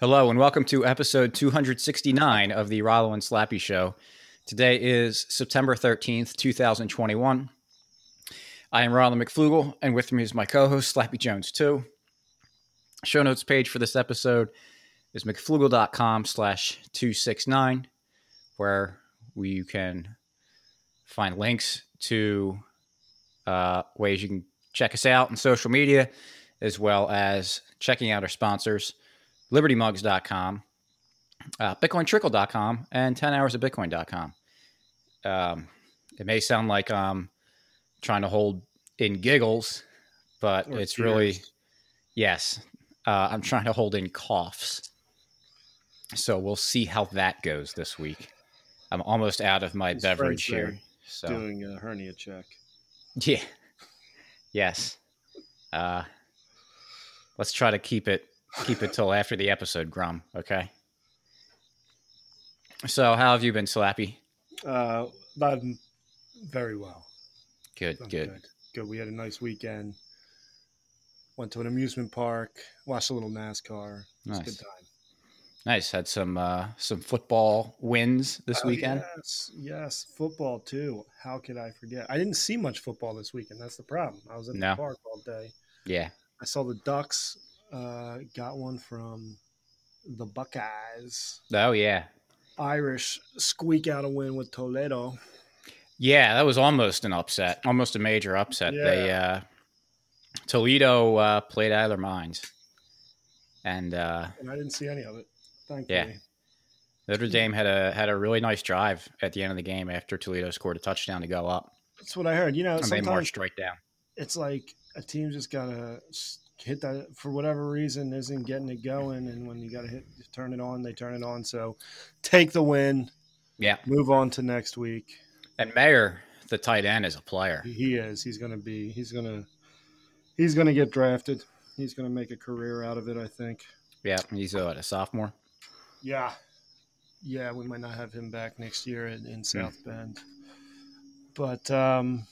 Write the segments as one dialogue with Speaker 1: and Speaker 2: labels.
Speaker 1: Hello, and welcome to episode 269 of the Rollo and Slappy Show. Today is September 13th, 2021. I am Rollo McFloogle, and with me is my co host, Slappy Jones, too. Show notes page for this episode is mcfloogle.com slash 269, where you can find links to uh, ways you can check us out on social media, as well as checking out our sponsors libertymugs.com, uh, bitcointrickle.com, and 10hoursofbitcoin.com. Um, it may sound like I'm trying to hold in giggles, but
Speaker 2: Or
Speaker 1: it's
Speaker 2: tears.
Speaker 1: really, yes, uh, I'm trying to hold in coughs. So we'll see how that goes this week. I'm almost out of my
Speaker 2: His
Speaker 1: beverage here. So
Speaker 2: Doing a hernia check.
Speaker 1: yeah. Yes. Uh let's try to keep it keep it till after the episode, Grum, okay? So how have you been, Slappy?
Speaker 2: Uh, but very well.
Speaker 1: Good, good.
Speaker 2: good. Good. We had a nice weekend. Went to an amusement park. Watched a little NASCAR. It was a
Speaker 1: Nice.
Speaker 2: good time.
Speaker 1: Nice. Had some uh some football wins this
Speaker 2: Oh,
Speaker 1: weekend.
Speaker 2: Yes, yes. Football too. How could I forget? I didn't see much football this weekend. That's the problem. I was at
Speaker 1: No.
Speaker 2: the park all day.
Speaker 1: Yeah.
Speaker 2: I saw the Ducks. Uh, got one from the Buckeyes.
Speaker 1: Oh yeah.
Speaker 2: Irish squeak out a win with Toledo.
Speaker 1: Yeah, that was almost an upset. Almost a major upset. They uh Toledo uh played out of their minds. And uh
Speaker 2: and I didn't see any of it. thank Thankfully.
Speaker 1: Notre Dame had a had a really nice drive at the end of the game after Toledo scored a touchdown to go up.
Speaker 2: That's what I heard. You know,
Speaker 1: And they marched right down.
Speaker 2: it's like a team just gotta hit that for whatever reason isn't getting it going, and when you gotta hit turn it on, they turn it on. So take the win,
Speaker 1: Yeah.
Speaker 2: move on to next week.
Speaker 1: And Mayer, the tight end, is a player.
Speaker 2: He is. He's gonna be. He's gonna. He's gonna get drafted. He's gonna make a career out of it. I think.
Speaker 1: Yeah, he's a, a sophomore.
Speaker 2: Yeah. Yeah, we might not have him back next year in, in South Bend. But um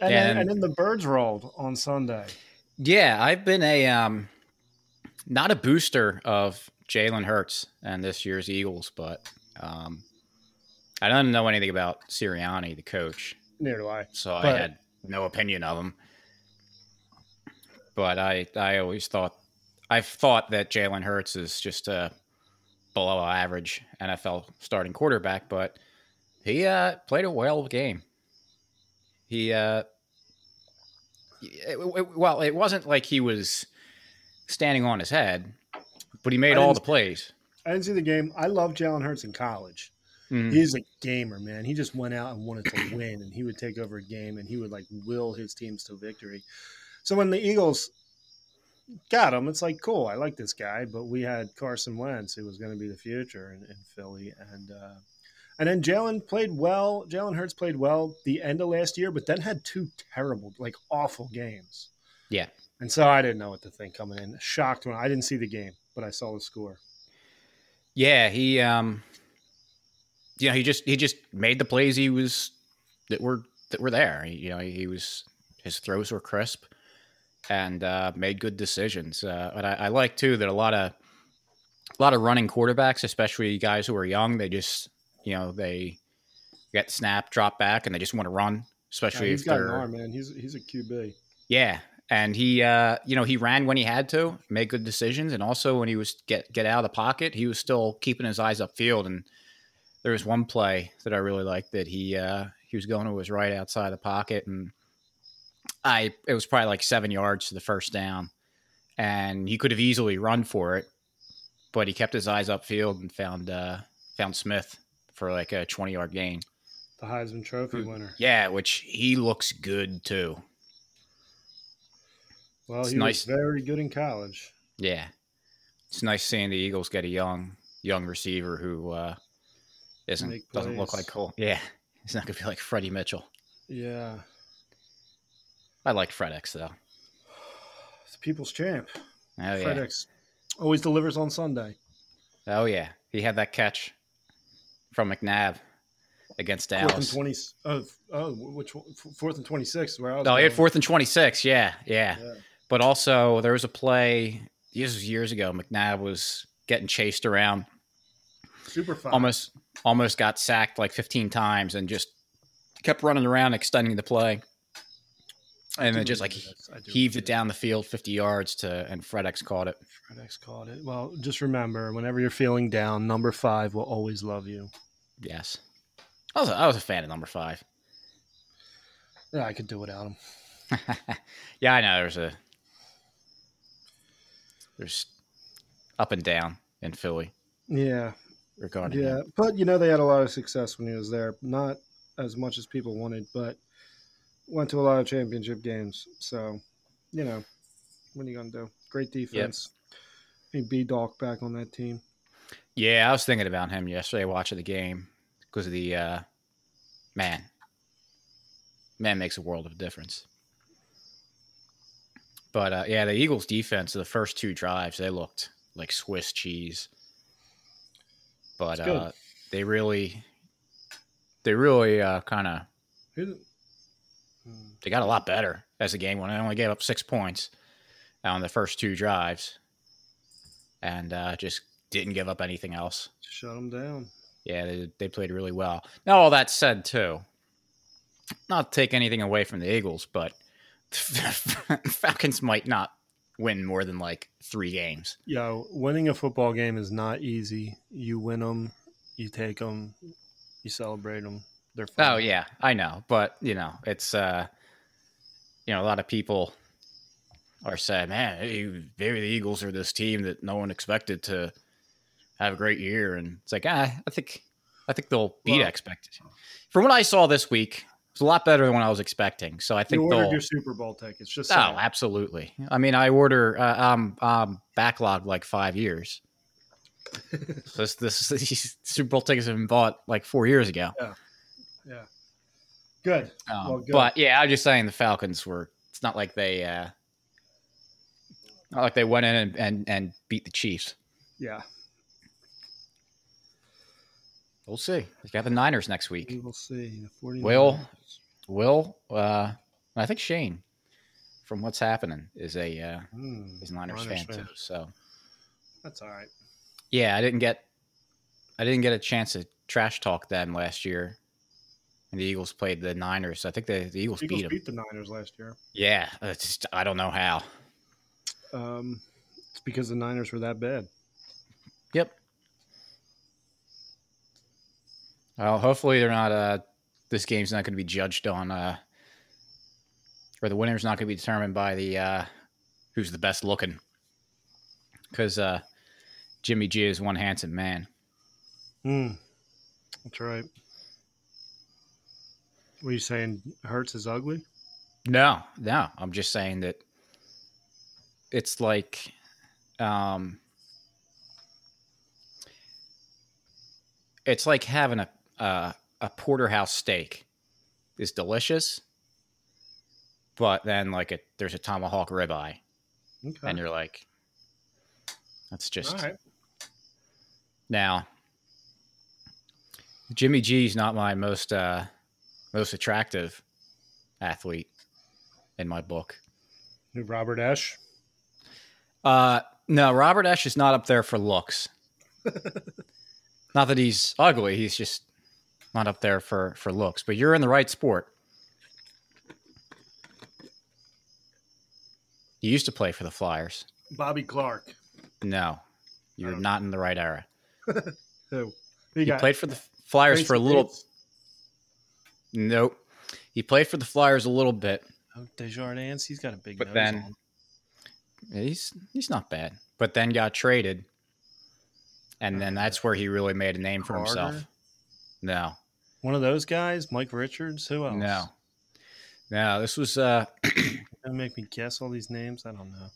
Speaker 2: and,
Speaker 1: Yeah,
Speaker 2: then,
Speaker 1: and
Speaker 2: then the birds rolled on Sunday.
Speaker 1: Yeah, I've been a um, not a booster of Jalen Hurts and this year's Eagles, but um, I don't know anything about Sirianni, the coach,
Speaker 2: Neither do I.
Speaker 1: so I had no opinion of him. But I, I always thought, I've thought that Jalen Hurts is just a below average NFL starting quarterback, but he uh, played a well game. He, uh, it- it- well, it wasn't like he was standing on his head, but he made all the plays.
Speaker 2: I didn't see the game. I love Jalen Hurts in college.
Speaker 1: Mhm.
Speaker 2: He's a gamer, man. He just went out and wanted to win, and he would take over a game and he would like will his teams to victory. So when the Eagles got him, it's like cool. I like this guy, but we had Carson Wentz, who was going to be the future in, in Philly, and uh, and then Jalen played well. Jalen Hurts played well the end of last year, but then had two terrible, like awful games.
Speaker 1: Yeah.
Speaker 2: And so I didn't know what to think coming in. Shocked when I didn't see the game, but I saw the score.
Speaker 1: Yeah, he um you know, he just he just made the plays he was that were that were there. He- You know, he was his throws were crisp and uh made good decisions. Uh but I, I like too that a lot of a lot of running quarterbacks, especially guys who are young, they just you know, they get snap, drop back, and they just want to run.
Speaker 2: Yeah,
Speaker 1: Especially
Speaker 2: he's
Speaker 1: if
Speaker 2: got
Speaker 1: they're
Speaker 2: arm, man. He's he's a QB.
Speaker 1: yeah, and he, uh, you know, he ran when he had to, made good decisions, and also when he was get get out of the pocket, he was still keeping his eyes upfield. And there was one play that I really liked that he uh, he was going to his right outside the pocket, and I it was probably like seven yards to the first down, and he could have easily run for it, but he kept his eyes upfield and found uh, found Smith for like a twenty yard gain.
Speaker 2: the Heisman Trophy
Speaker 1: Hmm.
Speaker 2: winner.
Speaker 1: Yeah, which he looks good too.
Speaker 2: Well,
Speaker 1: It's
Speaker 2: he
Speaker 1: nice.
Speaker 2: was very good in college.
Speaker 1: Yeah, it's nice seeing the Eagles get a young young receiver who uh, isn't doesn't look like Cole. Yeah, he's not gonna be like Freddie Mitchell.
Speaker 2: Yeah,
Speaker 1: I like FredEx though.
Speaker 2: it's the people's champ.
Speaker 1: Oh yeah,
Speaker 2: FedEx always delivers on Sunday.
Speaker 1: oh yeah, he had that catch from McNabb against Dallas.
Speaker 2: Fourth and twenty. Oh, oh, which one? Fourth and twenty six? Where I was.
Speaker 1: Oh,
Speaker 2: going.
Speaker 1: fourth and twenty six. Yeah, yeah,
Speaker 2: Yeah.
Speaker 1: But also there was a play. This was years ago. McNabb was getting chased around.
Speaker 2: Super fun.
Speaker 1: Almost almost got sacked like 15 times and just kept running around extending the play. And then just like heaved it down the field 50 yards to and FredEx caught it.
Speaker 2: FredEx caught it. Well, just remember, whenever you're feeling down, number five will always love you.
Speaker 1: Yes. I was a, I was a fan of number five.
Speaker 2: Yeah, I could do without him.
Speaker 1: yeah, I know. There's a there's up and down in Philly.
Speaker 2: Yeah,
Speaker 1: regarding
Speaker 2: yeah, him. but you know they had a lot of success when he was there. Not as much as people wanted, but went to a lot of championship games. So, you know, what are you gonna do? Great defense. Yep. B-Dawk back on that team.
Speaker 1: Yeah, I was thinking about him yesterday watching the game because of the uh, man. Man makes a world of difference. But uh, yeah, the Eagles' defense, the first two drives, they looked like Swiss cheese. But uh, they really, they really uh, kind of, they got a lot better as the game went. They only gave up six points on the first two drives, and uh, just didn't give up anything else.
Speaker 2: Shut them down.
Speaker 1: Yeah, they, they played really well. Now, all that said, too, not take anything away from the Eagles, but Falcons might not win more than like three games.
Speaker 2: Yo, winning a football game is not easy. You win them, you take them, you celebrate them. They're fun.
Speaker 1: Oh yeah, I know, but you know, it's uh, you know, a lot of people are saying, "Man, maybe the Eagles are this team that no one expected to have a great year," and it's like, ah, I think, I think they'll beat well, expected. From what I saw this week, it's a lot better than what I was expecting. So I think
Speaker 2: you
Speaker 1: ordered
Speaker 2: your Super Bowl tickets. Just
Speaker 1: oh, absolutely. I mean, I order uh, um um backlog like five years. so this, this these Super Bowl tickets have been bought like four years ago.
Speaker 2: Yeah, yeah. Good.
Speaker 1: Um, well, good. But yeah, I'm just saying the Falcons were. It's not like they. uh Not like they went in and and, and beat the Chiefs.
Speaker 2: Yeah.
Speaker 1: We'll see. We got the Niners next week.
Speaker 2: We will see. The
Speaker 1: Will, Will, uh, I think Shane, from what's happening, is a uh, mm, is Niners, Niners fan, fan, too. So
Speaker 2: that's all right.
Speaker 1: Yeah, I didn't get, I didn't get a chance to trash talk them last year. And the Eagles played the Niners. I think the, the Eagles,
Speaker 2: Eagles
Speaker 1: beat them.
Speaker 2: beat the Niners last year.
Speaker 1: Yeah, it's just, I don't know how.
Speaker 2: Um, it's because the Niners were that bad.
Speaker 1: Yep. Well, hopefully they're not. Uh, this game's not going to be judged on, uh, or the winner's not going to be determined by the uh, who's the best looking, because uh, Jimmy G is one handsome man.
Speaker 2: Hmm. That's right. Were you saying Hurts is ugly?
Speaker 1: No, no. I'm just saying that it's like, um, it's like having a uh, a porterhouse steak is delicious, but then like it, there's a tomahawk ribeye, okay. and you're like, that's just now. Jimmy G's not my most uh, most attractive athlete in my book.
Speaker 2: Robert Esche.
Speaker 1: Uh, no, Robert Esche is not up there for looks. not that he's ugly; he's just not up there for for looks, but you're in the right sport. You used to play for the Flyers.
Speaker 2: Bobby Clarke.
Speaker 1: No, you're oh. not in the right era.
Speaker 2: Who?
Speaker 1: He played for the Flyers for a little. Nope. He played for the Flyers a little bit.
Speaker 2: Oh, Desjardins, he's got a big.
Speaker 1: But then, on. he's he's not bad. But then got traded, and then that's where he really made a name for Carter? himself. No.
Speaker 2: One of those guys, Mike Richards. Who else?
Speaker 1: No. No, this was. uh
Speaker 2: make me guess all these names. I don't know.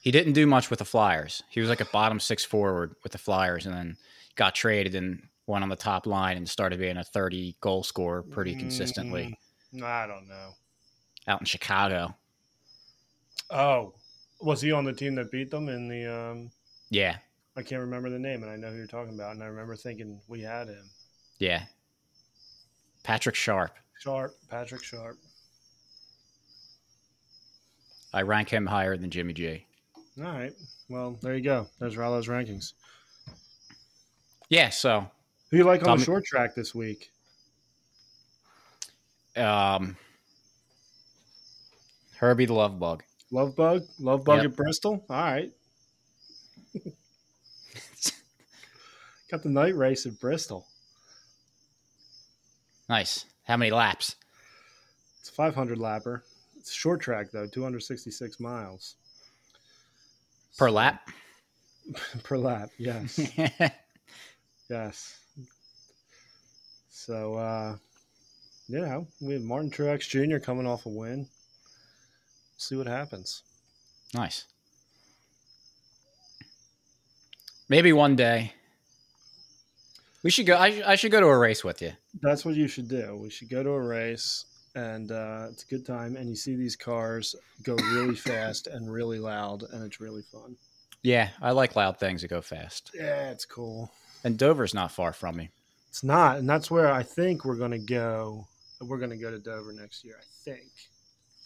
Speaker 1: He didn't do much with the Flyers. He was like a bottom six forward with the Flyers, and then got traded and went on the top line and started being a thirty goal scorer pretty consistently.
Speaker 2: Mm, I don't know.
Speaker 1: Out in Chicago.
Speaker 2: Oh, was he on the team that beat them in the? um
Speaker 1: Yeah.
Speaker 2: I can't remember the name, and I know who you're talking about, and I remember thinking we had him.
Speaker 1: Yeah. Patrick Sharp.
Speaker 2: Sharp. Patrick Sharp.
Speaker 1: I rank him higher than Jimmy G.
Speaker 2: All right. Well, there you go. There's Rollo's rankings.
Speaker 1: Yeah, so
Speaker 2: Who you like on the short track this week?
Speaker 1: um, Herbie the Love Bug.
Speaker 2: Love Bug? Love Bug
Speaker 1: Yep.
Speaker 2: at Bristol? All right. Got the night race at Bristol.
Speaker 1: Nice. How many laps?
Speaker 2: It's a 500 lapper. It's a short track, though, 266 miles
Speaker 1: Per lap?
Speaker 2: per lap. Yes. yes. So, uh, you know, we have Martin Truex Jr. coming off a win. See what happens.
Speaker 1: nice. Maybe one day. We should go. I, I should go to a race with you.
Speaker 2: That's what you should do. We should go to a race, and uh, it's a good time. And you see these cars go really fast and really loud, and it's really fun.
Speaker 1: Yeah, I like loud things that go fast.
Speaker 2: Yeah, it's cool.
Speaker 1: And Dover's not far from me.
Speaker 2: It's not, and that's where I think we're going to go. We're going to go to Dover next year. I think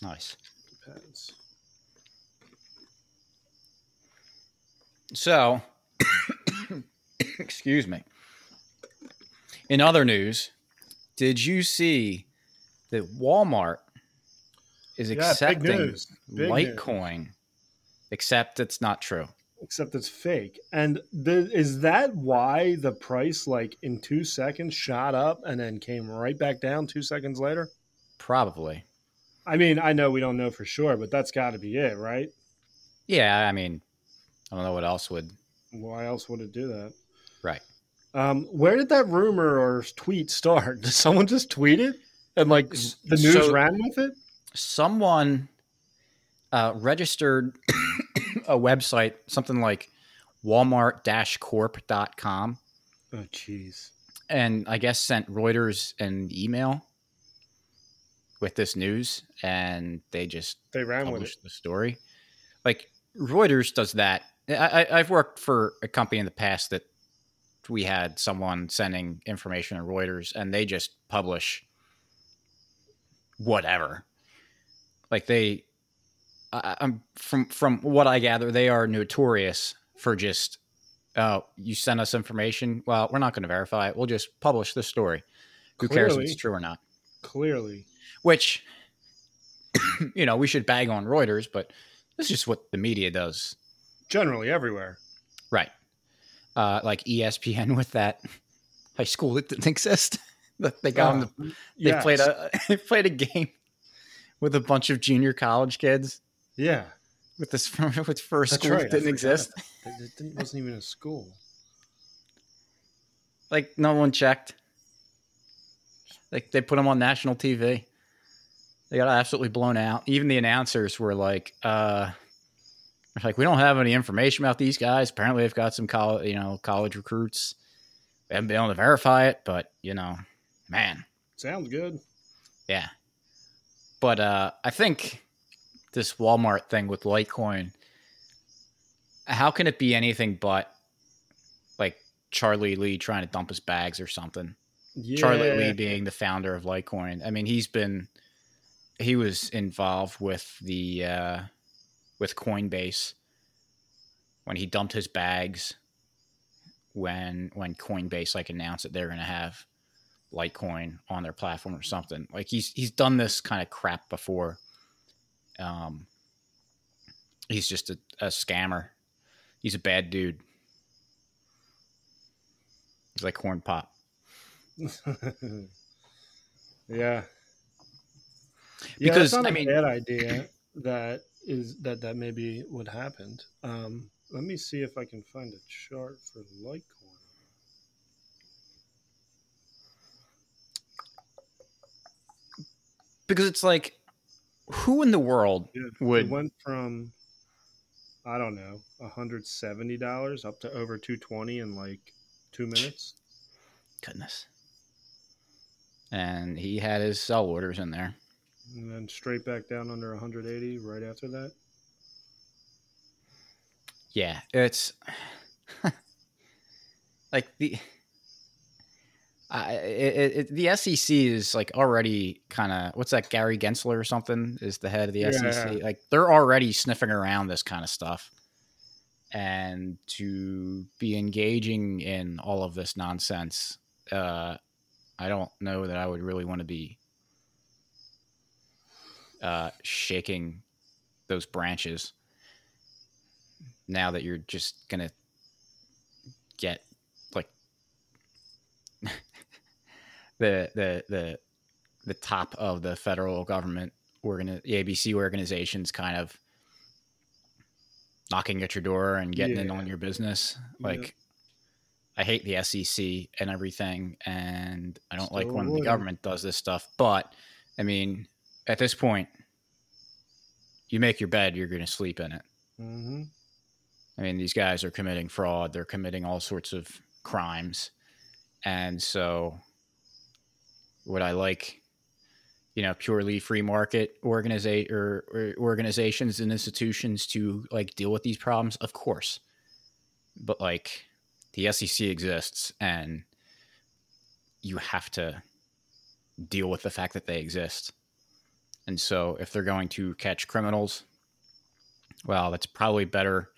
Speaker 1: Nice.
Speaker 2: depends.
Speaker 1: So, excuse me. In other news, did you see that Walmart is
Speaker 2: Yeah, big
Speaker 1: accepting
Speaker 2: news. Big news.
Speaker 1: Litecoin, except it's not true.
Speaker 2: Except it's fake. And the, is that why the price, like in two seconds, shot up and then came right back down two seconds later?
Speaker 1: Probably.
Speaker 2: I mean, I know we don't know for sure, but that's got to be it, right?
Speaker 1: Yeah, I mean, I don't know what else would.
Speaker 2: Why else would it do that?
Speaker 1: Right.
Speaker 2: Um, where did that rumor or tweet start? Did someone just tweet it and like the news
Speaker 1: so-
Speaker 2: ran with it?
Speaker 1: Someone uh, registered a website, something like walmart-corp.com,
Speaker 2: Oh, jeez.
Speaker 1: and I guess sent Reuters an email with this news, and they just
Speaker 2: They ran with it.
Speaker 1: the story. Like Reuters does that. I, I, I've worked for a company in the past that we had someone sending information to Reuters, and they just publish whatever. Like they, I, I'm from from what I gather, they are notorious for just, oh, you send us information. Well, we're not going to verify it. We'll just publish the story. Who cares if it's true or not?
Speaker 2: Clearly.
Speaker 1: which you know we should bag on reuters but this is just what the media does
Speaker 2: Generally everywhere.
Speaker 1: right uh like espn with that high school that didn't exist. They got them to,
Speaker 2: Uh,
Speaker 1: they
Speaker 2: yes.
Speaker 1: played a they played a game with a bunch of junior college kids.
Speaker 2: Yeah.
Speaker 1: with this from with first
Speaker 2: That's
Speaker 1: school
Speaker 2: right,
Speaker 1: that didn't exist.
Speaker 2: It, it didn't, wasn't even a school.
Speaker 1: like no one checked. Like they put them on national tv they got absolutely blown out. Even the announcers were like uh like we don't have any information about these guys apparently they've got some college you know college recruits we haven't been able to verify it but you know man
Speaker 2: Sounds good.
Speaker 1: yeah but uh i think this walmart thing with litecoin how can it be anything but like charlie lee trying to dump his bags or something
Speaker 2: Yeah.
Speaker 1: Charlie Lee being the founder of Litecoin. I mean, he's been he was involved with the uh, with Coinbase when he dumped his bags when when Coinbase like announced that they're going to have Litecoin on their platform or something. Like he's he's done this kind of crap before. Um, he's just a, a scammer. He's a bad dude. He's like corn pop.
Speaker 2: yeah.
Speaker 1: Because,
Speaker 2: yeah,
Speaker 1: I
Speaker 2: a
Speaker 1: mean-
Speaker 2: bad idea. That is that that maybe what happened. Um, let me see if I can find a chart for Litecoin.
Speaker 1: because it's like who in the world
Speaker 2: Yeah,
Speaker 1: would
Speaker 2: it went from I don't know, hundred seventy dollars up to over two twenty in like two minutes.
Speaker 1: goodness and he had his sell orders in there
Speaker 2: And then straight back down under 180 right after that.
Speaker 1: yeah it's like the I, it, it, the SEC is like already kind of what's that Gary Gensler or something is the head of the
Speaker 2: Yeah.
Speaker 1: SEC like they're already sniffing around this kind of stuff and to be engaging in all of this nonsense. Uh, I don't know that I would really want to be uh, shaking those branches now that you're just gonna get like the the the the top of the federal government organ the ABC organizations kind of knocking at your door and getting in on your business.
Speaker 2: Yeah.
Speaker 1: Like I hate the SEC and everything and I don't like
Speaker 2: Still
Speaker 1: when the government does this stuff, but I mean, at this point you make your bed, you're going to sleep in it.
Speaker 2: hmm
Speaker 1: I mean, these guys are committing fraud. They're committing all sorts of crimes. And so, would I like, you know, purely free market organiza- or, or organizations and institutions to like deal with these problems? Of course. But like, the SEC exists and you have to deal with the fact that they exist. And so, if they're going to catch criminals, well, that's probably better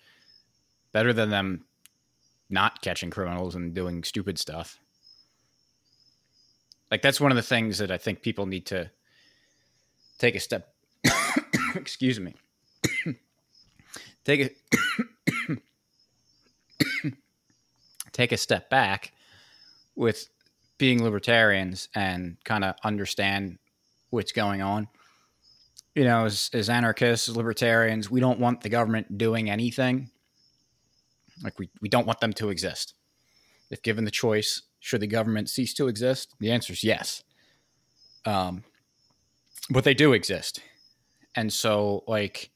Speaker 1: better than them not catching criminals and doing stupid stuff. Like that's one of the things that I think people need to take a step excuse me. take a take a step back with being libertarians and kind of understand what's going on. You know, as, as anarchists, as libertarians, we don't want the government doing anything like we, we don't want them to exist. If given the choice, should the government cease to exist? The answer is yes. Um, but they do exist, and so like,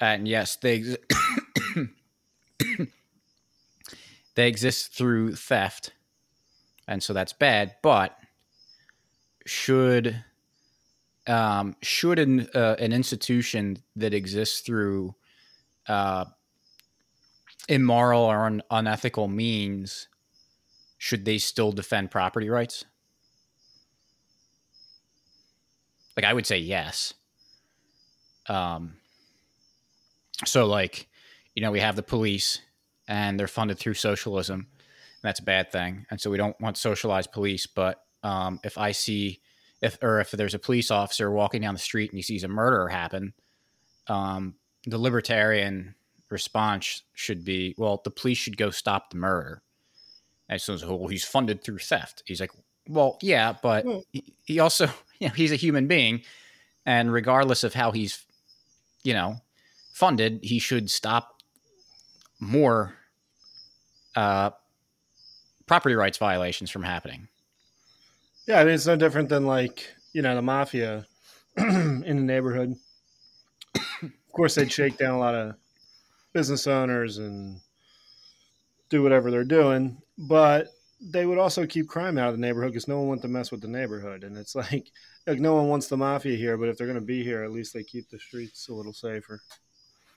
Speaker 1: and yes, they ex- they exist through theft, and so that's bad. But should um, should an uh, an institution that exists through uh, immoral or un- unethical means should they still defend property rights? Like i would say yes. Um so like you know we have the police and they're funded through socialism. And that's a bad thing. And so we don't want socialized police but um if i see if or if there's a police officer walking down the street and he sees a murder happen um the libertarian response should be, well, the police should go stop the murder. And so, well, he's funded through theft. He's like, well, yeah, but he, he also, you know, he's a human being, and regardless of how he's, you know, funded, he should stop more uh, property rights violations from happening.
Speaker 2: Yeah, I mean it's no different than like you know the mafia in the neighborhood. of course, they'd shake down a lot of business owners and do whatever they're doing, but they would also keep crime out of the neighborhood because no one wants to mess with the neighborhood. And it's like like no one wants the mafia here, but if they're going to be here, at least they keep the streets a little safer.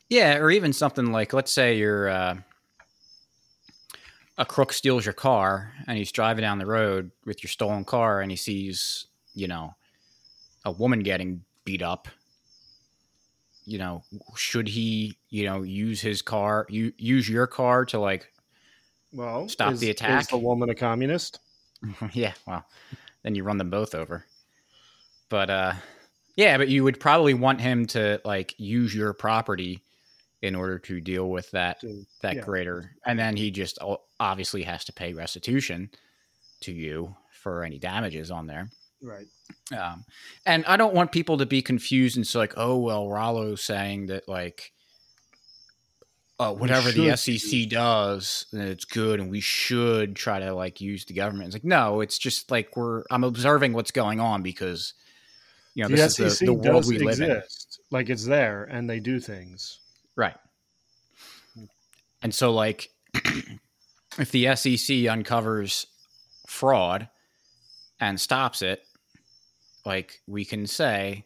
Speaker 1: Yeah, or even something like, let's say you're uh, a crook steals your car and he's driving down the road with your stolen car and he sees, you know, a woman getting beat up. You know, should he, you know, use his car, you use your car to like,
Speaker 2: Well,
Speaker 1: Stop
Speaker 2: is,
Speaker 1: the
Speaker 2: Is
Speaker 1: attack.
Speaker 2: the woman a communist?
Speaker 1: yeah, well, then you run them both over. But uh, yeah, but you would probably want him to like use your property in order to deal with that
Speaker 2: To-
Speaker 1: that
Speaker 2: yeah.
Speaker 1: greater and then he just obviously has to pay restitution to you for any damages on there
Speaker 2: Right.
Speaker 1: um, and i don't want people to be confused and so like oh well rollo's saying that like uh, whatever the sec does it's good and we should try to like use the government it's like no it's just like we're i'm observing what's going on because you know
Speaker 2: the
Speaker 1: this
Speaker 2: SEC
Speaker 1: is the, the world we live in
Speaker 2: exist. Like it's there, and they do things.
Speaker 1: Right. And so, like, if the SEC uncovers fraud and stops it, like, we can say,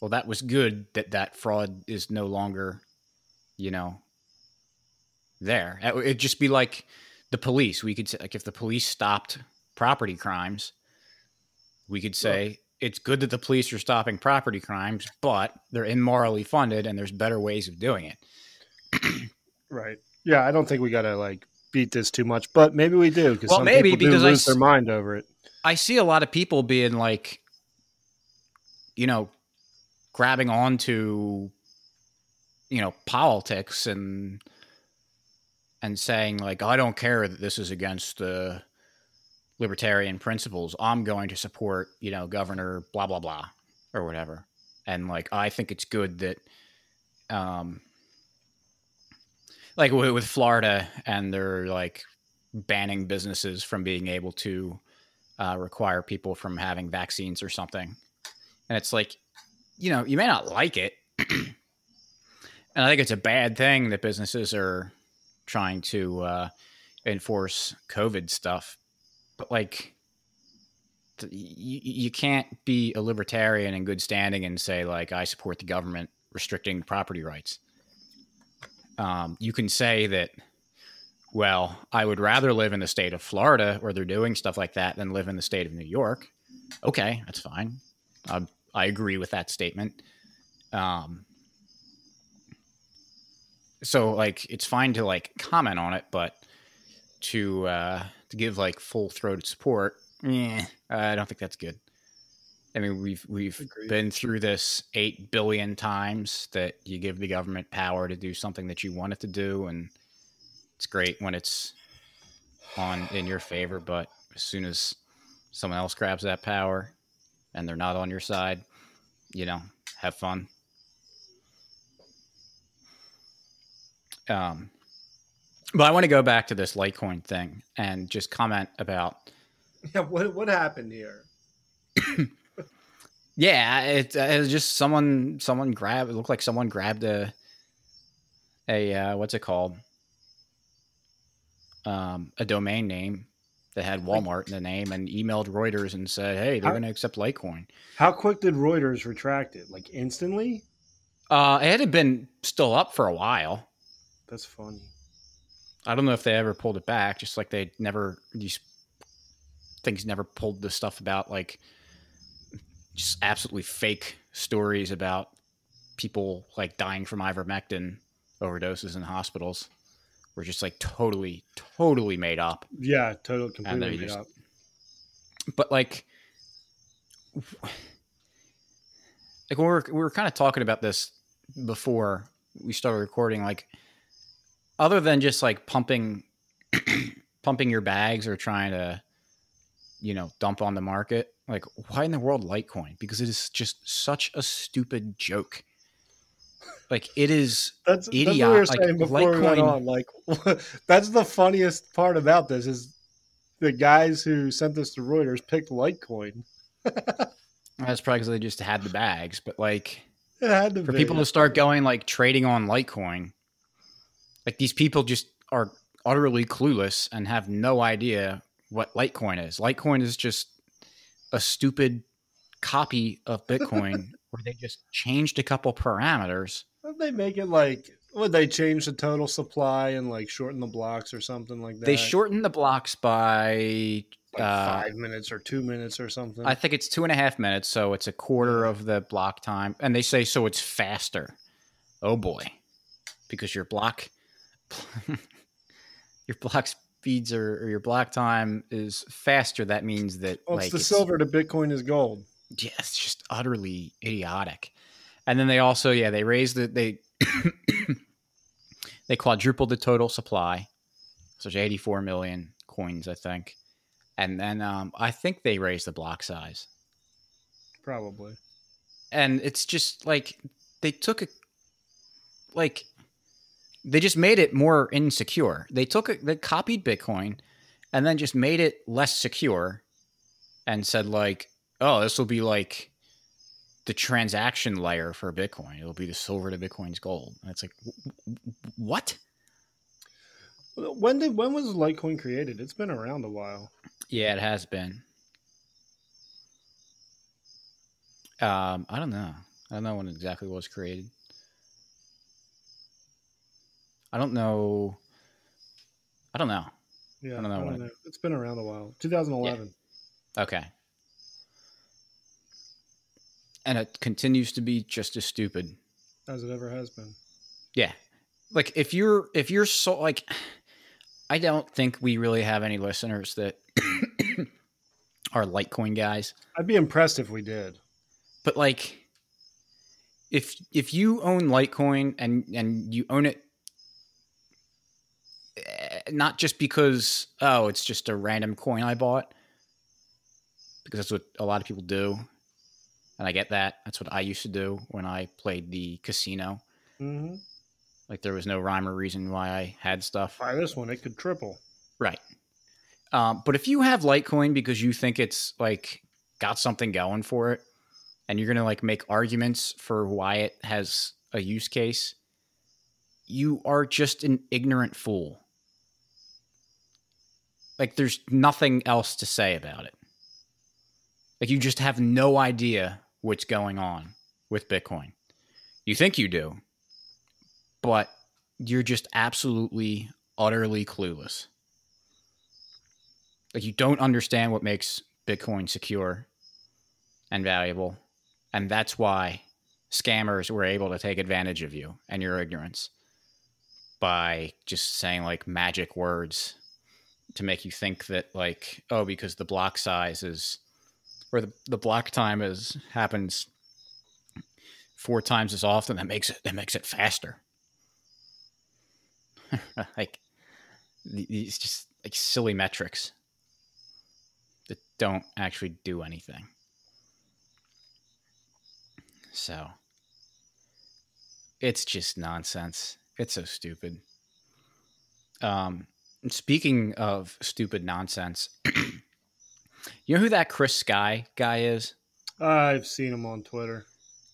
Speaker 1: well, that was good that that fraud is no longer, you know, there. It- It'd just be like the police. We could say, like, if the police stopped property crimes, we could say, it's good that the police are stopping property crimes, but they're immorally funded and there's better ways of doing it.
Speaker 2: Right. Yeah, I don't think we got to like beat this too much, but maybe we do because
Speaker 1: Well,
Speaker 2: some
Speaker 1: maybe,
Speaker 2: people do
Speaker 1: because I
Speaker 2: lose
Speaker 1: s-
Speaker 2: their mind over it.
Speaker 1: I see a lot of people being like, you know, grabbing onto, you know, politics and and saying like, I don't care that this is against the libertarian principles. I'm going to support, you know, Governor blah blah blah or whatever. And like, I think it's good that, um, like with, Florida and they're like banning businesses from being able to uh, require people from having vaccines or something. And it's like, you know, you may not like it. and I think it's a bad thing that businesses are trying to uh, enforce COVID stuff. But like, you, you can't be a libertarian in good standing and say, like, I support the government restricting property rights. Um, you can say that well, I would rather live in the state of Florida where they're doing stuff like that than live in the state of New York. Okay, that's fine. I, I agree with that statement. Um, so like, it's fine to like comment on it, but to uh, to give like full throated support, eh, I don't think that's good. I mean, we've we've
Speaker 2: Agreed.
Speaker 1: been through this eight billion times that you give the government power to do something that you want it to do, and it's great when it's on in your favor, but as soon as someone else grabs that power and they're not on your side, you know, have fun. Um, but I want to go back to this Litecoin thing and just comment about
Speaker 2: Yeah, what what happened here?
Speaker 1: Yeah, it, it was just someone someone grabbed. It looked like someone grabbed a a uh, what's it called? Um, a domain name that had Walmart in the name and emailed Reuters and said, "Hey, they're going to accept Litecoin."
Speaker 2: How quick did Reuters retract it? Like instantly?
Speaker 1: Uh, it had been still up for a while.
Speaker 2: That's funny.
Speaker 1: I don't know if they ever pulled it back. Just like they never these things never pulled the stuff about like just absolutely fake stories about people like dying from ivermectin overdoses in hospitals were just like totally totally made up.
Speaker 2: Yeah,
Speaker 1: totally
Speaker 2: completely made
Speaker 1: just-
Speaker 2: up.
Speaker 1: But like like when we were we were kind of talking about this before we started recording like other than just like pumping pumping your bags or trying to you know dump on the market like why in the world litecoin because it is just such a stupid joke like it is
Speaker 2: That's, that's what we were
Speaker 1: like,
Speaker 2: saying before we went
Speaker 1: Litecoin-
Speaker 2: on. Like, that's the funniest part about this is the guys who sent this to Reuters picked Litecoin.
Speaker 1: that's probably because they just had the bags but like
Speaker 2: It had to
Speaker 1: for
Speaker 2: be.
Speaker 1: people to start going like trading on Litecoin. Like these people just are utterly clueless and have no idea what Litecoin is. Litecoin is just a stupid copy of Bitcoin where they just changed a couple parameters.
Speaker 2: Would they make it like? Would they change the total supply and like shorten the blocks or something like that?
Speaker 1: They shorten the blocks by
Speaker 2: like
Speaker 1: uh,
Speaker 2: five minutes or two minutes or something.
Speaker 1: I think it's two and a half minutes, so it's a quarter of the block time. And they say so it's faster. Oh boy. Because your block your block speeds are, or your block time is faster. That means that
Speaker 2: well,
Speaker 1: like
Speaker 2: it's the silver to Bitcoin is gold.
Speaker 1: yeah, it's just utterly idiotic. And then they also, yeah, they raised the they they quadrupled the total supply. So there's 84 million coins, I think. And then um, I think they raised the block size.
Speaker 2: Probably.
Speaker 1: And it's just like they took a like they just made it more insecure. They took a, they copied Bitcoin and then just made it less secure and said like, "Oh, this will be like the transaction layer for Bitcoin. It'll be the silver to Bitcoin's gold." And it's like, what?
Speaker 2: When did when was Litecoin created? It's been around a while.
Speaker 1: Yeah, it has been. Um, I don't know. I don't know when exactly it was created. I don't know. I don't know.
Speaker 2: Yeah,
Speaker 1: I don't know when it-
Speaker 2: It's been around a while. 2011.
Speaker 1: Okay. And it continues to be just as stupid.
Speaker 2: as it ever has been.
Speaker 1: Yeah. like if you're if you're so like I don't think we really have any listeners that are Litecoin guys.
Speaker 2: I'd be impressed if we did.
Speaker 1: But like if if you own Litecoin and and you own it not just because oh it's just a random coin I bought because that's what a lot of people do and I get that. That's what I used to do when I played the casino.
Speaker 2: Mm-hmm.
Speaker 1: like there was no rhyme or reason why I had stuff.
Speaker 2: Buy this one; it could triple.
Speaker 1: right. Um, but if you have Litecoin because you think it's like got something going for it and you're gonna like make arguments for why it has a use case you are just an ignorant fool like there's nothing else to say about it. Like you just have no idea what's going on with bitcoin. You think you do but you're just absolutely utterly clueless. Like you don't understand what makes bitcoin secure and valuable and that's why scammers were able to take advantage of you and your ignorance by just saying like magic words to make you think that like oh because the block size is or the, the block time is happens four times as often that makes it that makes it faster like th- these just like silly metrics that don't actually do anything so it's just nonsense. It's so stupid. Um, speaking of stupid nonsense, you know who that Chris Sky guy is?
Speaker 2: I've seen him on Twitter.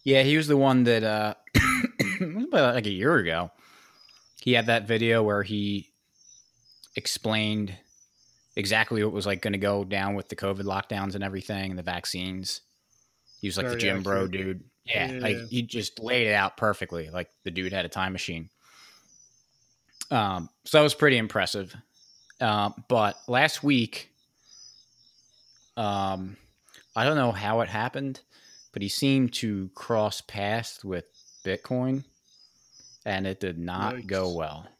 Speaker 1: Yeah, he was the one that uh, about like a year ago. He had that video where he explained exactly what was like going to go down with the COVID lockdowns and everything and the vaccines. He was like the
Speaker 2: Very
Speaker 1: gym bro dude. Yeah,
Speaker 2: Yeah.
Speaker 1: like he just laid it out perfectly. Like the dude had a time machine. Um, so that was pretty impressive. Um, but last week, um, I don't know how it happened, but he seemed to cross paths with Bitcoin, and it did not go well.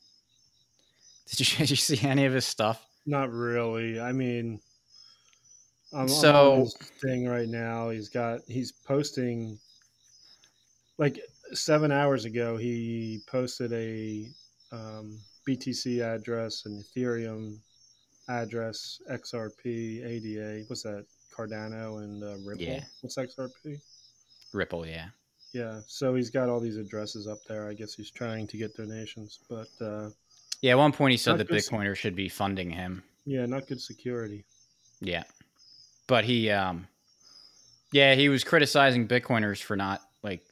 Speaker 1: Did you, did you see any of his stuff?
Speaker 2: Not really. I mean, I'm,
Speaker 1: So-
Speaker 2: on his thing right now. He's got he's posting like seven hours ago. He posted a um, BTC address, an Ethereum address, XRP, ADA. What's that? Cardano and uh, Ripple.
Speaker 1: Yeah.
Speaker 2: What's XRP?
Speaker 1: Ripple, yeah.
Speaker 2: Yeah. So he's got all these addresses up there. I guess he's trying to get donations, but uh,
Speaker 1: Yeah, at one point he said that Bitcoiners should be funding him.
Speaker 2: yeah, not good security.
Speaker 1: Yeah. But he um yeah, he was criticizing Bitcoiners for not like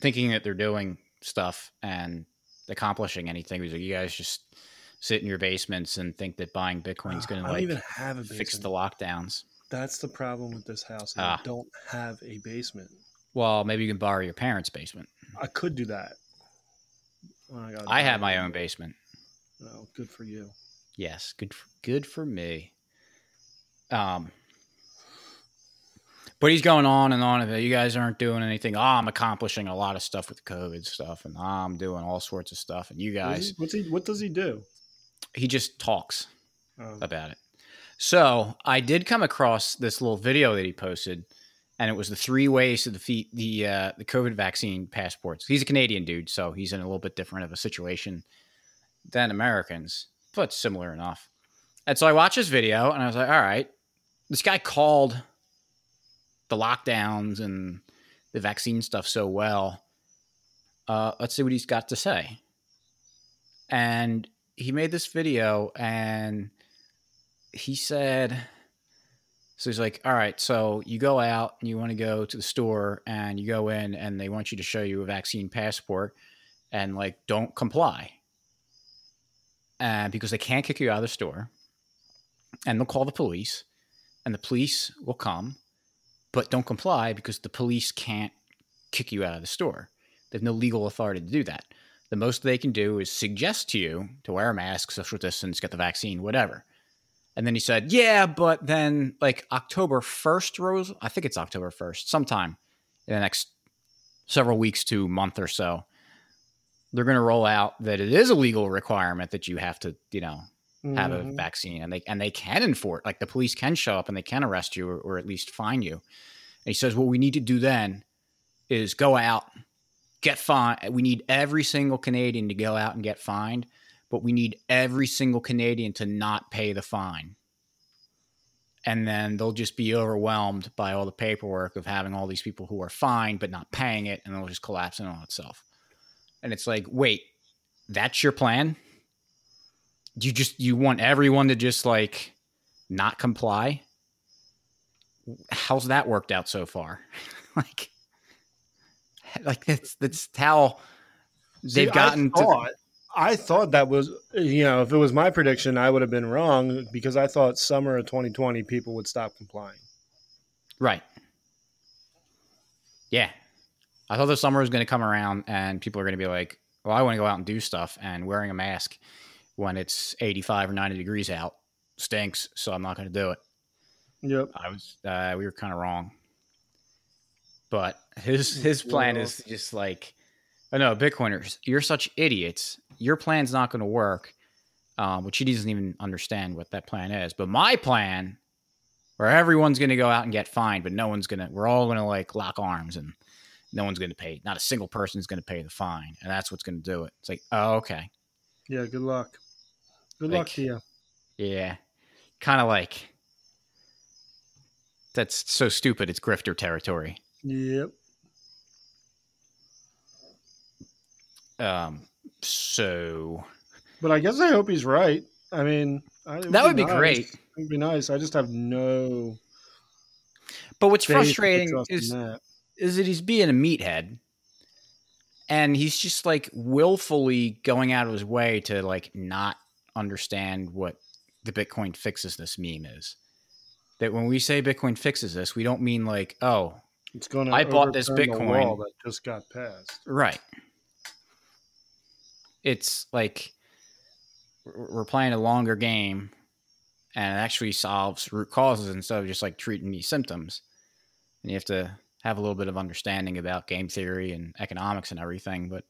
Speaker 1: thinking that they're doing stuff and accomplishing anything. You guys just sit in your basements and think that buying Bitcoin
Speaker 2: is
Speaker 1: gonna like
Speaker 2: even have a basement.
Speaker 1: fix the lockdowns.
Speaker 2: That's the problem with this house. is
Speaker 1: Ah.
Speaker 2: I don't have a basement.
Speaker 1: Well, maybe you can borrow your parents' basement.
Speaker 2: I could do that. Oh, I,
Speaker 1: I have my own basement.
Speaker 2: Oh, good for you.
Speaker 1: Yes, good for, good for me. Um but he's going on and on about you guys aren't doing anything. Oh, I'm accomplishing a lot of stuff with COVID stuff, and I'm doing all sorts of stuff. And you guys,
Speaker 2: What's he? What does he do?
Speaker 1: he just talks
Speaker 2: Oh,
Speaker 1: about it. So I did come across this little video that he posted, and it was the three ways to defeat the uh, the COVID vaccine passports. He's a Canadian dude, so he's in a little bit different of a situation than Americans, but similar enough. And so I watched this video, and I was like, all right, this guy called the lockdowns and the vaccine stuff so well. Uh, let's see what he's got to say. And he made this video, and he said, so he's like, all right, so you go out and you want to go to the store and you go in and they want you to show you a vaccine passport and like don't comply. And because they can't kick you out of the store and they'll call the police and the police will come, but don't comply because the police can't kick you out of the store. They have no legal authority to do that. The most they can do is suggest to you to wear a mask, social distance, get the vaccine, whatever. And then he said, "Yeah, but then like October first, Rose. I think it's October first, sometime in the next several weeks to month or so. they're going to roll out that it is a legal requirement that you have to, you know, have a
Speaker 2: Mhm.
Speaker 1: vaccine and they and they can enforce like the police can show up and they can arrest you or, or at least fine you. And he says what we need to do then is go out, get fined. We need every single Canadian to go out and get fined, but we need every single Canadian to not pay the fine. And then they'll just be overwhelmed by all the paperwork of having all these people who are fined but not paying it, and it'll just collapse in on itself. And it's like, wait, that's your plan? You just you want everyone to just like not comply? How's that worked out so far? like, like that's that's how they've gotten
Speaker 2: I
Speaker 1: to.
Speaker 2: I thought that was, you know, if it was my prediction, I would have been wrong because I thought summer of 2020 people would stop complying.
Speaker 1: Right. Yeah. I thought the summer was going to come around and people are going to be like, well, I want to go out and do stuff and wearing a mask when it's 85 or 90 degrees out stinks. So I'm not going to do it.
Speaker 2: Yep.
Speaker 1: I was, uh, we were kind of wrong. But his, his plan
Speaker 2: Well-
Speaker 1: is just like, oh no, Bitcoiners, you're such idiots. Your plan's not going to work. Um, which he doesn't even understand what that plan is. But my plan, where everyone's going to go out and get fined, but no one's going to, we're all going to like lock arms and no one's going to pay, not a single person's going to pay the fine. And that's what's going to do it. It's like, oh, okay.
Speaker 2: Yeah. Good luck. Good luck
Speaker 1: Like-
Speaker 2: to you.
Speaker 1: Yeah. Kind of like, that's so stupid. It's grifter territory.
Speaker 2: Yep.
Speaker 1: Um, so
Speaker 2: But I guess I hope he's right. I mean, I,
Speaker 1: That would be
Speaker 2: nice.
Speaker 1: great.
Speaker 2: It'd be nice. I just have no.
Speaker 1: But what's frustrating is
Speaker 2: that.
Speaker 1: is that he's being a meathead, and he's just like willfully going out of his way to like not understand what the Bitcoin fixes this meme is. That when we say Bitcoin fixes this, we don't mean like, oh,
Speaker 2: It's going to.
Speaker 1: I bought this Bitcoin.
Speaker 2: that just got passed.
Speaker 1: right. It's like we're we're playing a longer game, and it actually solves root causes instead of just like treating these symptoms. And you have to have a little bit of understanding about game theory and economics and everything. But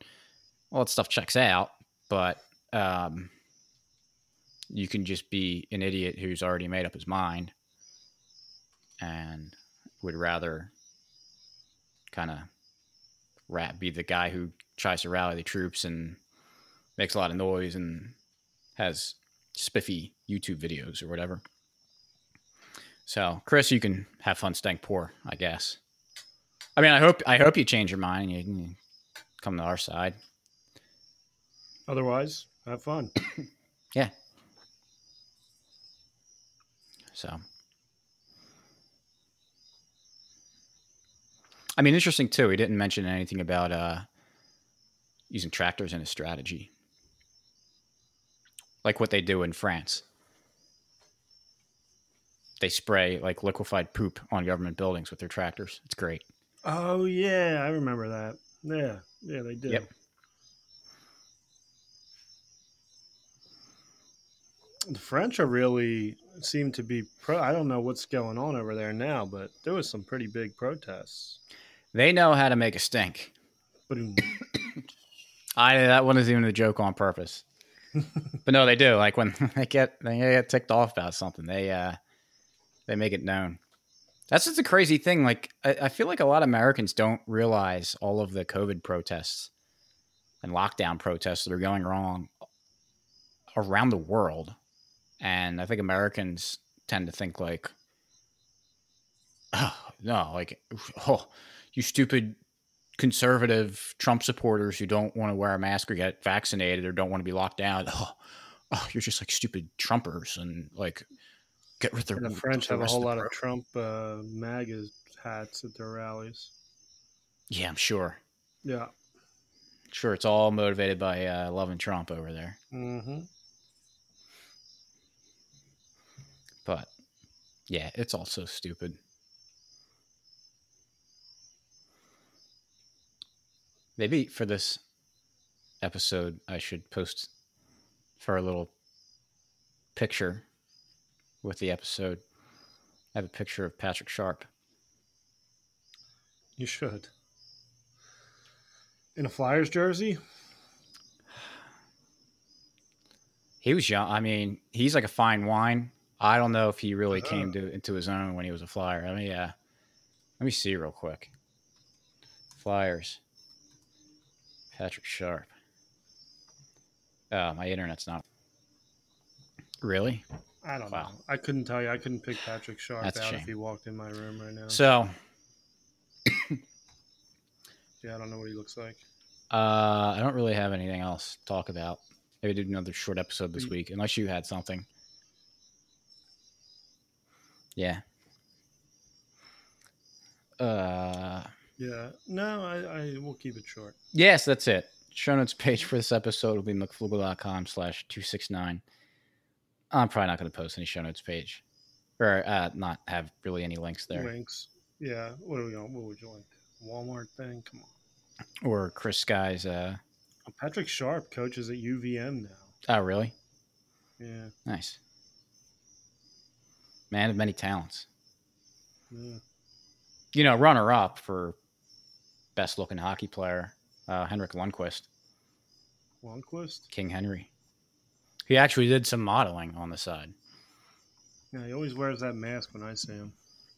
Speaker 1: all that stuff checks out. But um, you can just be an idiot who's already made up his mind and would rather kind of rat be the guy who tries to rally the troops and makes a lot of noise and has spiffy YouTube videos or whatever. So, Chris, you can have fun stank poor, I guess. I mean, I hope I hope you change your mind and you can come to our side.
Speaker 2: Otherwise, have fun.
Speaker 1: So, I mean, interesting too. He didn't mention anything about uh, using tractors in his strategy, like what they do in France. They spray like liquefied poop on government buildings with their tractors. It's great.
Speaker 2: Oh yeah, I remember that. Yeah, yeah, they do.
Speaker 1: Yep.
Speaker 2: The French are really seem to be pro. I don't know what's going on over there now, but there was some pretty big protests.
Speaker 1: They know how to make a stink. I that one is even a joke on purpose. but no, they do. Like when they get they get ticked off about something, they uh they make it known. That's just a crazy thing. Like I, I feel like a lot of Americans don't realize all of the COVID protests and lockdown protests that are going wrong around the world. And I think Americans tend to think like, oh no, like oh, you stupid conservative Trump supporters who don't want to wear a mask or get vaccinated or don't want to be locked down. Oh, oh you're just like stupid Trumpers and like get rid of
Speaker 2: and
Speaker 1: the
Speaker 2: French have a whole lot of Trump uh, MAGA hats at their rallies.
Speaker 1: Yeah, I'm sure.
Speaker 2: Yeah.
Speaker 1: Sure, it's all motivated by uh, loving Trump over there.
Speaker 2: Mm-hmm.
Speaker 1: But yeah, it's all so stupid. Maybe for this episode, I should post for a little picture with the episode. I have a picture of Patrick Sharp.
Speaker 2: You should. In a Flyers jersey?
Speaker 1: He was young. I mean, he's like a fine wine. I don't know if he really
Speaker 2: Uh-huh.
Speaker 1: came to into his own when he was a flyer. Let me uh let me see real quick. Flyers. Patrick Sharp. Oh, my internet's not. Really?
Speaker 2: I don't
Speaker 1: Wow.
Speaker 2: know. I couldn't tell you. I couldn't pick Patrick Sharp
Speaker 1: That's
Speaker 2: out if he walked in my room right now.
Speaker 1: So,
Speaker 2: yeah, I don't know what he looks like.
Speaker 1: uh, I don't really have anything else to talk about. Maybe do another short episode this week, unless you had something. Yeah. Uh,
Speaker 2: Yeah. No, I, I will keep it short.
Speaker 1: yes, that's it. Show notes page for this episode will be mcfloogle.com slash 269. I'm probably not going to post any show notes page or uh, not have really any links there
Speaker 2: Links. Yeah. What are we on? What would you like? Walmart thing? Come on.
Speaker 1: or Chris Sky's. Uh,
Speaker 2: Patrick Sharp coaches at UVM now.
Speaker 1: oh, really?
Speaker 2: Yeah.
Speaker 1: Nice. Man of many talents.
Speaker 2: yeah.
Speaker 1: You know, runner up for best looking hockey player, uh, Henrik Lundqvist,
Speaker 2: Lundqvist?
Speaker 1: King Henry. He actually did some modeling on the side.
Speaker 2: Yeah, he always wears that mask when I see him.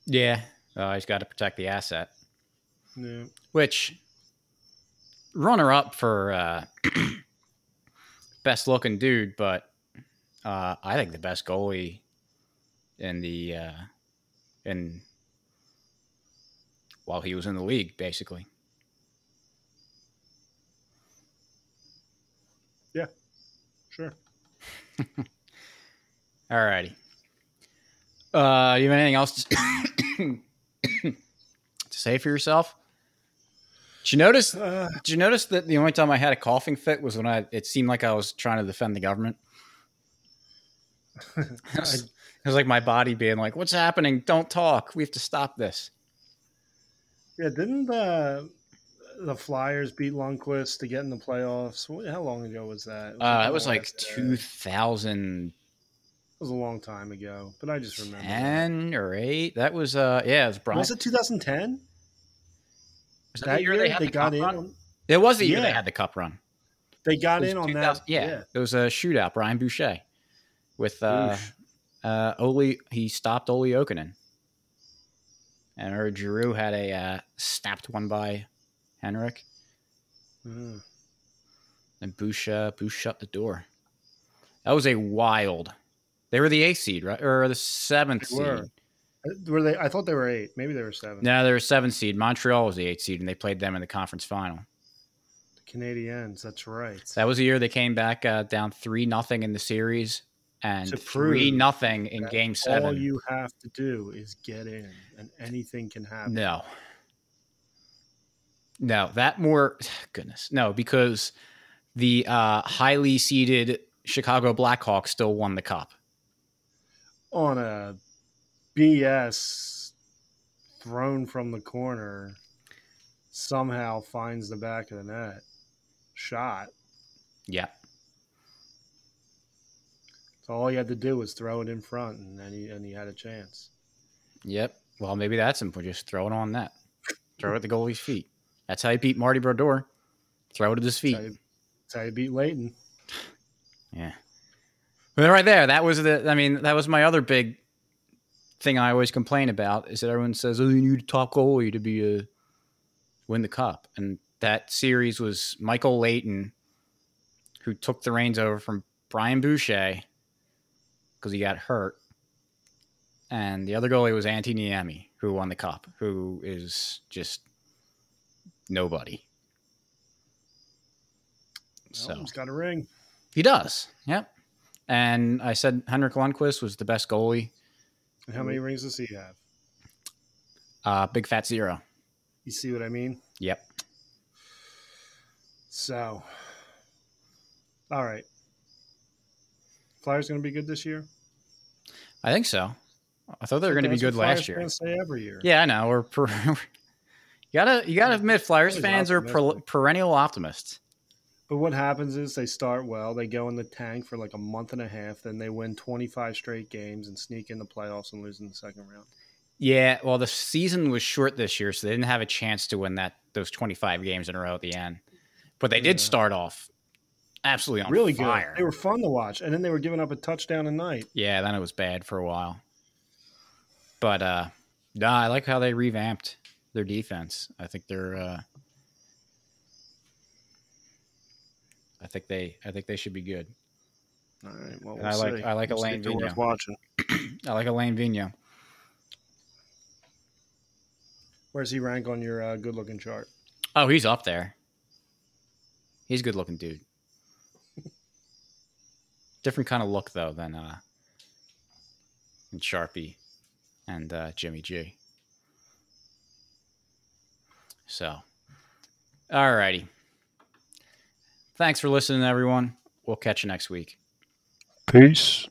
Speaker 1: Yeah. Uh, he's got to protect the asset,
Speaker 2: Yeah.
Speaker 1: which runner up for uh, best looking dude, but uh, I think the best goalie in the uh, in while he was in the league, basically.
Speaker 2: Yeah, sure.
Speaker 1: All righty. Uh, you have anything else to, to say for yourself? Did you notice?
Speaker 2: Uh,
Speaker 1: Did you notice that the only time I had a coughing fit was when I? It seemed like I was trying to defend the government. Was, it was like my body being like, "What's happening? Don't talk. We have to stop this."
Speaker 2: yeah, didn't the the Flyers beat Lundqvist to get in the playoffs? How long ago was that? It
Speaker 1: Uh,
Speaker 2: the
Speaker 1: it was like two thousand
Speaker 2: It was a long time ago, but I just remember. that.
Speaker 1: ten or eight. That was uh, yeah, it was Brian.
Speaker 2: Was it 2010?
Speaker 1: Was that the year they had
Speaker 2: they
Speaker 1: the
Speaker 2: got
Speaker 1: cup
Speaker 2: in. On,
Speaker 1: It was the year they had the cup run.
Speaker 2: they got in on
Speaker 1: 2000
Speaker 2: that.
Speaker 1: Yeah, it was a shootout. Brian Boucher with uh,
Speaker 2: Oof.
Speaker 1: Uh, Olli. He stopped Olli Jokinen, and or Giroux had a uh, snapped one by Henrik,
Speaker 2: Mm.
Speaker 1: and Boucher Boucher shut the door. That was a wild. They were the eighth seed, right, or the seventh
Speaker 2: They were.
Speaker 1: seed?
Speaker 2: Uh, Were they? I thought they were eight. Maybe they were seven.
Speaker 1: No, they were seven seed. Montreal was the eighth seed, and they played them in the conference final.
Speaker 2: The Canadiens. That's right.
Speaker 1: That was the year they came back uh, down three nothing in the series and
Speaker 2: To
Speaker 1: three
Speaker 2: prove
Speaker 1: nothing in game seven.
Speaker 2: All you have to do is get in, and anything can happen.
Speaker 1: No. No, that more goodness. No, because the uh, highly seeded Chicago Blackhawks still won the cup.
Speaker 2: On a BS thrown from the corner, somehow finds the back of the net. Shot.
Speaker 1: Yeah.
Speaker 2: All he had to do was throw it in front, and then he and he had a chance.
Speaker 1: Yep. Well, maybe that's simple. Just throw it on that. Throw it at the goalie's feet. That's how you beat Marty Brodeur. Throw it at his feet.
Speaker 2: That's how you, that's how beat Leighton.
Speaker 1: Yeah. But right there, that was the. I mean, that was my other big thing I always complain about is that everyone says, "Oh, you need a top goalie to be a win the cup," and that series was Michael Leighton, who took the reins over from Brian Boucher because he got hurt, and the other goalie was Antti Niemi, who won the cup, who is just nobody.
Speaker 2: So
Speaker 1: So
Speaker 2: he's got a ring.
Speaker 1: he does. Yep. And I said Henrik Lundqvist was the best goalie.
Speaker 2: And how many rings does he have?
Speaker 1: Uh, big fat zero.
Speaker 2: You see what I mean?
Speaker 1: Yep.
Speaker 2: So, all right. Flyers going to be good this year.
Speaker 1: I think so. I thought they were going to be good last year.
Speaker 2: say every year.
Speaker 1: Yeah, I know. We're per- you gotta you gotta admit, Flyers fans are per- perennial optimists.
Speaker 2: But what happens is they start well. They go in the tank for like a month and a half. Then they win 25 straight games and sneak in the playoffs and lose in the second round.
Speaker 1: Yeah. Well, the season was short this year, so they didn't have a chance to win that those twenty five games in a row at the end. But they did
Speaker 2: Yeah.
Speaker 1: start off absolutely on
Speaker 2: really
Speaker 1: fire.
Speaker 2: good. They were fun to watch, and then they were giving up a touchdown a night.
Speaker 1: Yeah, then it was bad for a while. But uh no, I like how they revamped their defense. I think they're uh I think they I think they should be good.
Speaker 2: All right. Well, we'll
Speaker 1: I like-
Speaker 2: see.
Speaker 1: I like
Speaker 2: Looks
Speaker 1: Alain
Speaker 2: they're worth
Speaker 1: Vigneault.
Speaker 2: watching.
Speaker 1: I like Alain Vigneault.
Speaker 2: Where's he rank on your uh, good-looking chart?
Speaker 1: Oh, he's up there. He's a good looking dude. Different kind of look though than uh than Sharpie and uh, Jimmy G. So, alrighty. Thanks for listening, everyone. We'll catch you next week.
Speaker 2: Peace.